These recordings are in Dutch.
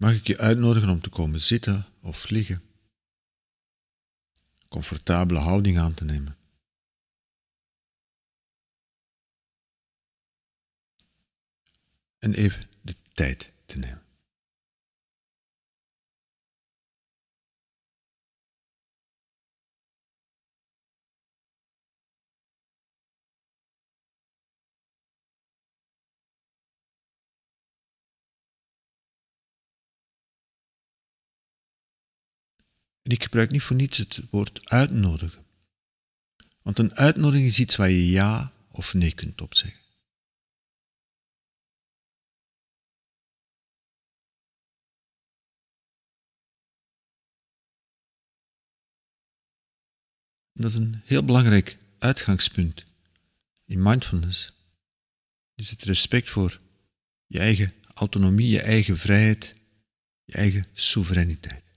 mag ik je uitnodigen om te komen zitten of liggen. Comfortabele houding aan te nemen. En even de tijd te nemen. En ik gebruik niet voor niets het woord uitnodigen. Want een uitnodiging is iets waar je ja of nee kunt opzeggen. Dat is een heel belangrijk uitgangspunt in mindfulness. Is het respect voor je eigen autonomie, je eigen vrijheid, je eigen soevereiniteit.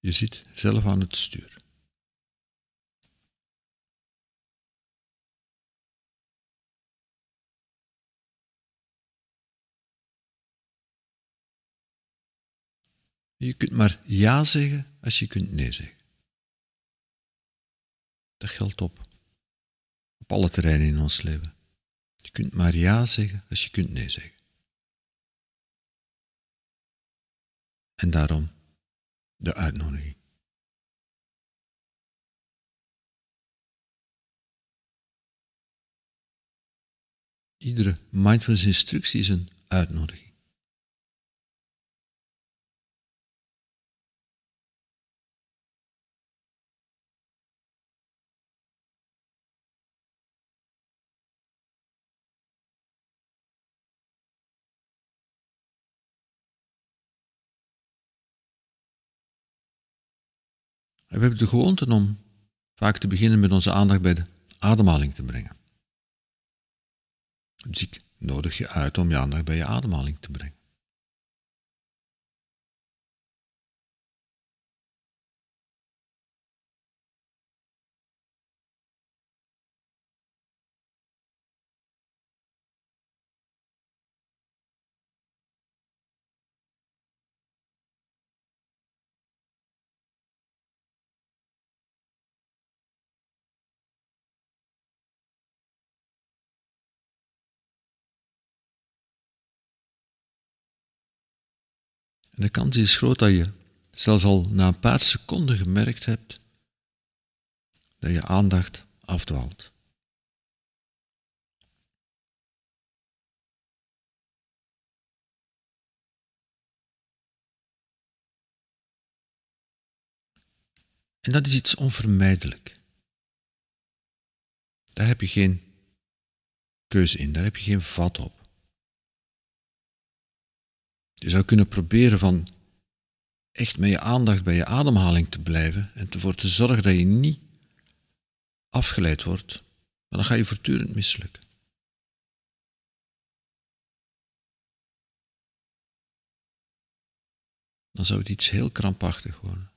Je zit zelf aan het stuur. Je kunt maar ja zeggen als je kunt nee zeggen. Dat geldt op, op alle terreinen in ons leven. Je kunt maar ja zeggen als je kunt nee zeggen. En daarom de uitnodiging. Iedere mindfulness instructie is een uitnodiging. We hebben de gewoonte om vaak te beginnen met onze aandacht bij de ademhaling te brengen. Dus ik nodig je uit om je aandacht bij je ademhaling te brengen. En de kans is groot dat je zelfs al na een paar seconden gemerkt hebt dat je aandacht afdwaalt. En dat is iets onvermijdelijk. Daar heb je geen keuze in, daar heb je geen vat op. Je zou kunnen proberen van echt met je aandacht bij je ademhaling te blijven en ervoor te zorgen dat je niet afgeleid wordt, maar dan ga je voortdurend mislukken. Dan zou het iets heel krampachtig worden.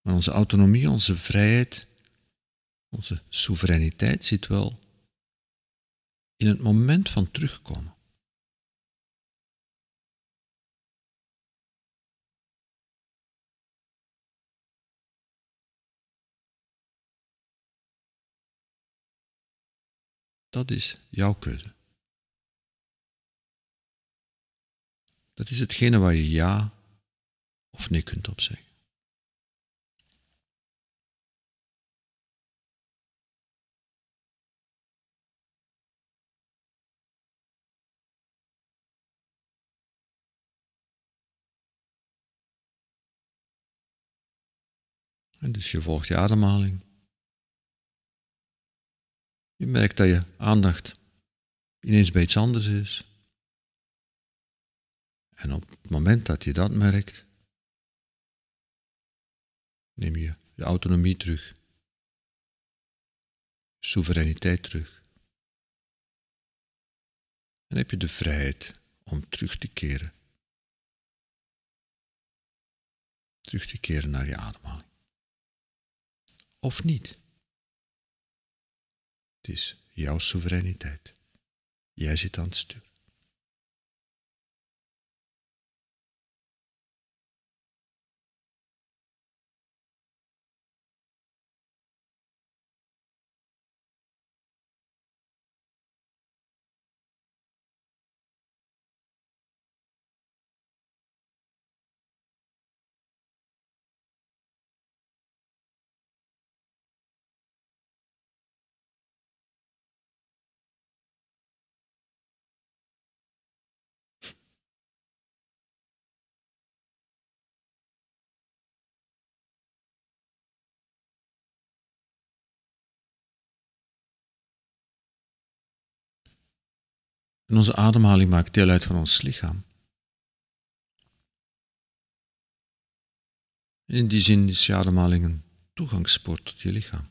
Maar onze autonomie, onze vrijheid, onze soevereiniteit zit wel in het moment van terugkomen. Dat is jouw keuze. Dat is hetgene waar je ja of nee kunt op zeggen. En dus je volgt je ademhaling. Je merkt dat je aandacht ineens bij iets anders is. En op het moment dat je dat merkt, neem je je autonomie terug, soevereiniteit terug, En heb je de vrijheid om terug te keren. Terug te keren naar je ademhaling. Of niet. Het is jouw soevereiniteit. Jij zit aan het stuur. En onze ademhaling maakt deel uit van ons lichaam. In die zin is je ademhaling een toegangspoort tot je lichaam.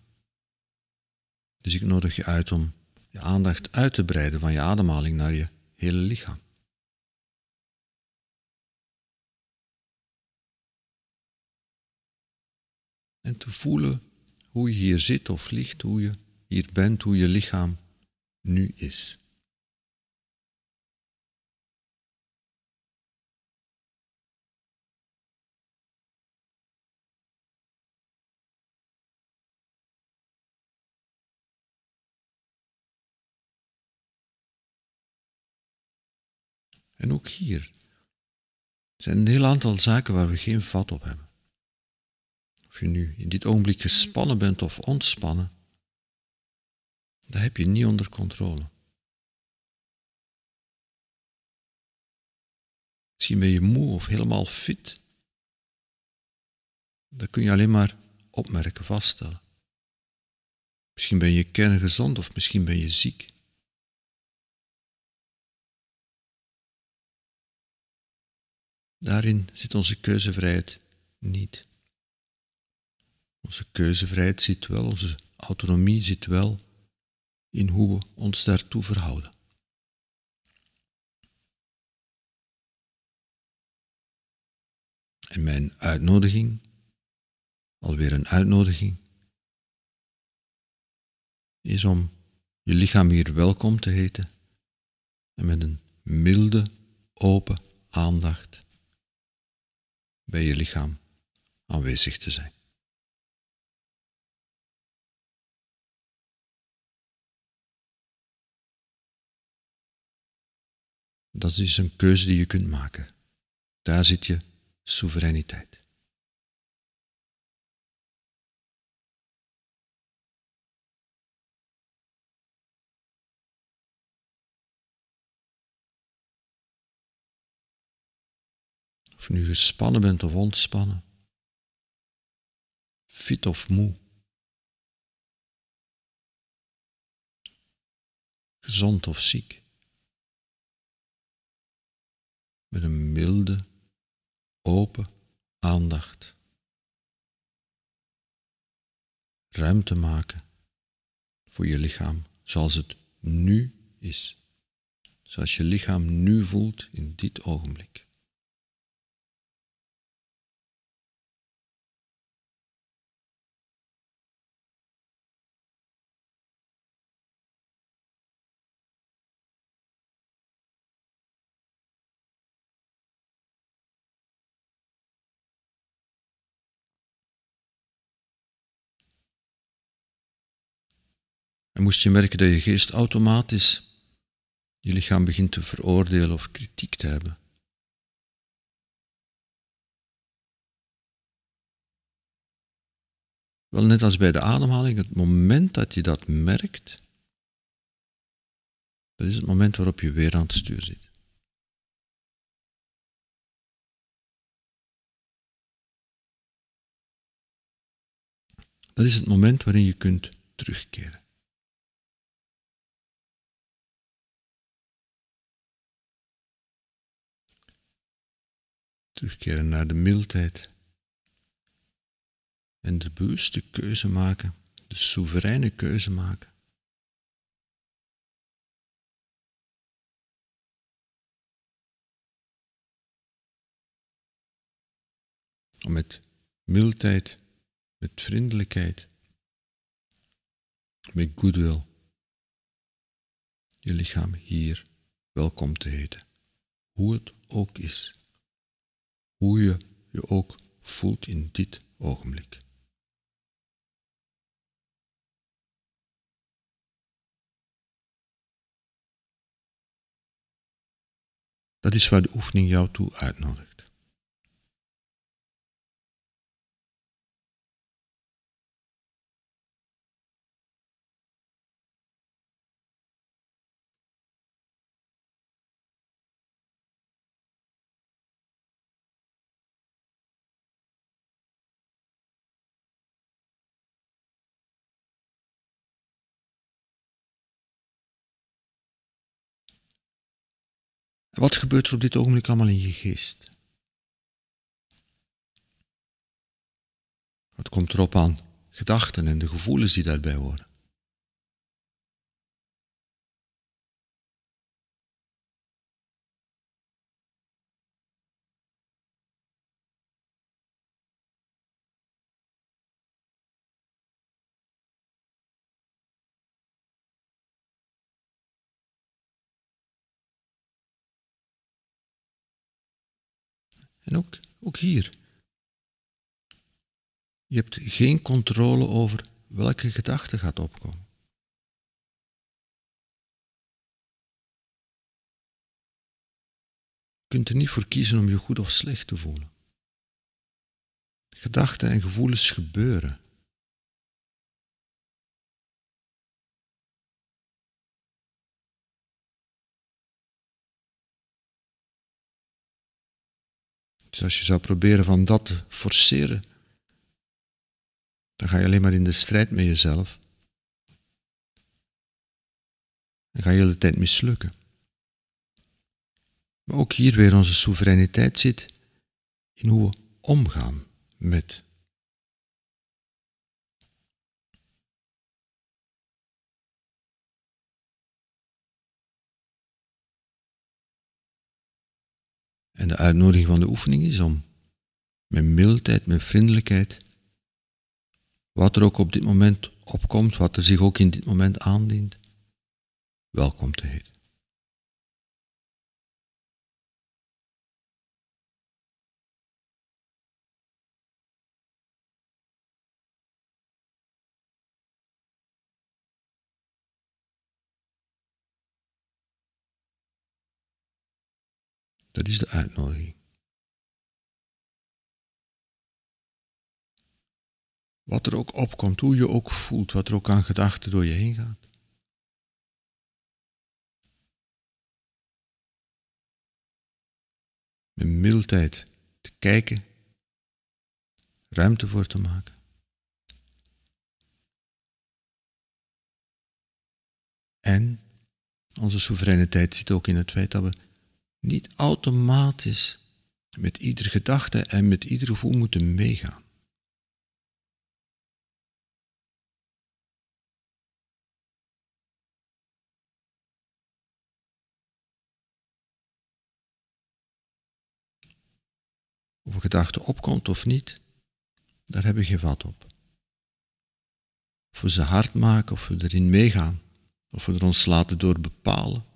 Dus ik nodig je uit om je aandacht uit te breiden van je ademhaling naar je hele lichaam. En te voelen hoe je hier zit of ligt, hoe je hier bent, hoe je lichaam nu is. En ook hier zijn een heel aantal zaken waar we geen vat op hebben. Of je nu in dit ogenblik gespannen bent of ontspannen, dat heb je niet onder controle. Misschien ben je moe of helemaal fit. Dat kun je alleen maar opmerken, vaststellen. Misschien ben je kerngezond of misschien ben je ziek. Daarin zit onze keuzevrijheid niet. Onze keuzevrijheid zit wel, onze autonomie zit wel in hoe we ons daartoe verhouden. En mijn uitnodiging, alweer een uitnodiging, is om je lichaam hier welkom te heten en met een milde, open aandacht bij je lichaam aanwezig te zijn. Dat is een keuze die je kunt maken. Daar zit je soevereiniteit. Of nu gespannen bent of ontspannen. Fit of moe. Gezond of ziek. Met een milde, open aandacht. Ruimte maken voor je lichaam zoals het nu is. Zoals je lichaam nu voelt in dit ogenblik. Moest je merken dat je geest automatisch je lichaam begint te veroordelen of kritiek te hebben. Wel net als bij de ademhaling, het moment dat je dat merkt, dat is het moment waarop je weer aan het stuur zit. Dat is het moment waarin je kunt terugkeren. terugkeren naar de mildheid en de bewuste keuze maken, de soevereine keuze maken. Om met mildheid, met vriendelijkheid, met goodwill je lichaam hier welkom te heten, hoe het ook is hoe je je ook voelt in dit ogenblik. Dat is waar de oefening jou toe uitnodigt. Wat gebeurt er op dit ogenblik allemaal in je geest? Wat komt erop aan gedachten en de gevoelens die daarbij horen? En ook, ook hier. Je hebt geen controle over welke gedachte gaat opkomen. Je kunt er niet voor kiezen om je goed of slecht te voelen. Gedachten en gevoelens gebeuren. Dus als je zou proberen van dat te forceren, dan ga je alleen maar in de strijd met jezelf. Dan ga je de hele tijd mislukken. Maar ook hier weer onze soevereiniteit zit in hoe we omgaan met. En de uitnodiging van de oefening is om met mildheid, met vriendelijkheid, wat er ook op dit moment opkomt, wat er zich ook in dit moment aandient, welkom te heten. Dat is de uitnodiging. Wat er ook opkomt, hoe je ook voelt, wat er ook aan gedachten door je heen gaat. Met mildheid te kijken, ruimte voor te maken. En onze soevereiniteit zit ook in het feit dat we niet automatisch met iedere gedachte en met ieder gevoel moeten meegaan. Of een gedachte opkomt of niet, daar hebben we geen vat op. Of we ze hard maken, of we erin meegaan, of we er ons laten door bepalen.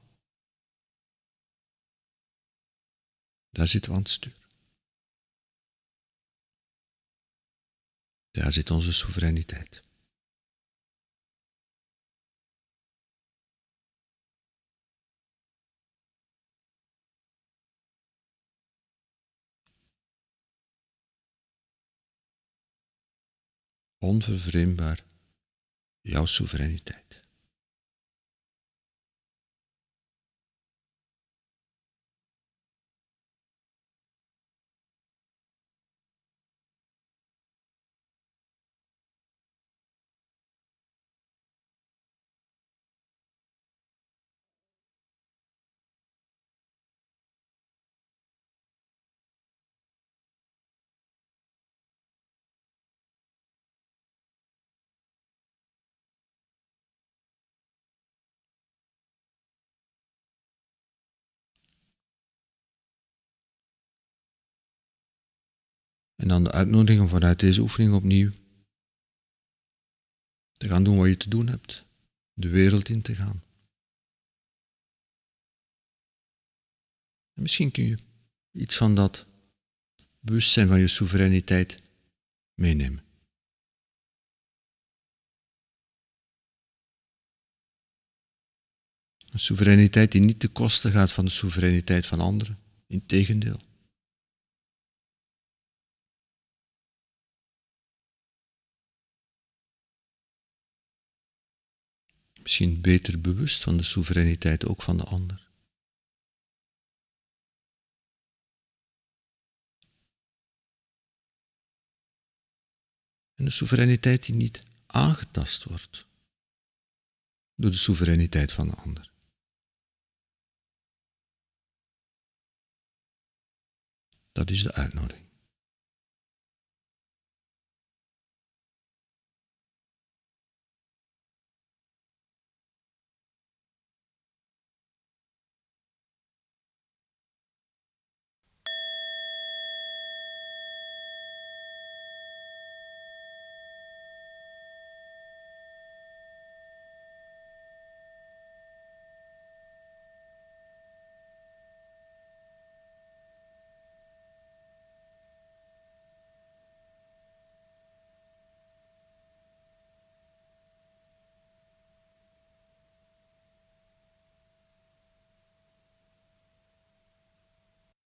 Daar zitten we aan stuur. Daar zit onze soevereiniteit. Onvervreemdbaar jouw soevereiniteit. En dan de uitnodiging om vanuit deze oefening opnieuw te gaan doen wat je te doen hebt, de wereld in te gaan. En misschien kun je iets van dat bewustzijn van je soevereiniteit meenemen. Een soevereiniteit die niet te kosten gaat van de soevereiniteit van anderen, integendeel. Misschien beter bewust van de soevereiniteit ook van de ander. En de soevereiniteit die niet aangetast wordt door de soevereiniteit van de ander. Dat is de uitnodiging.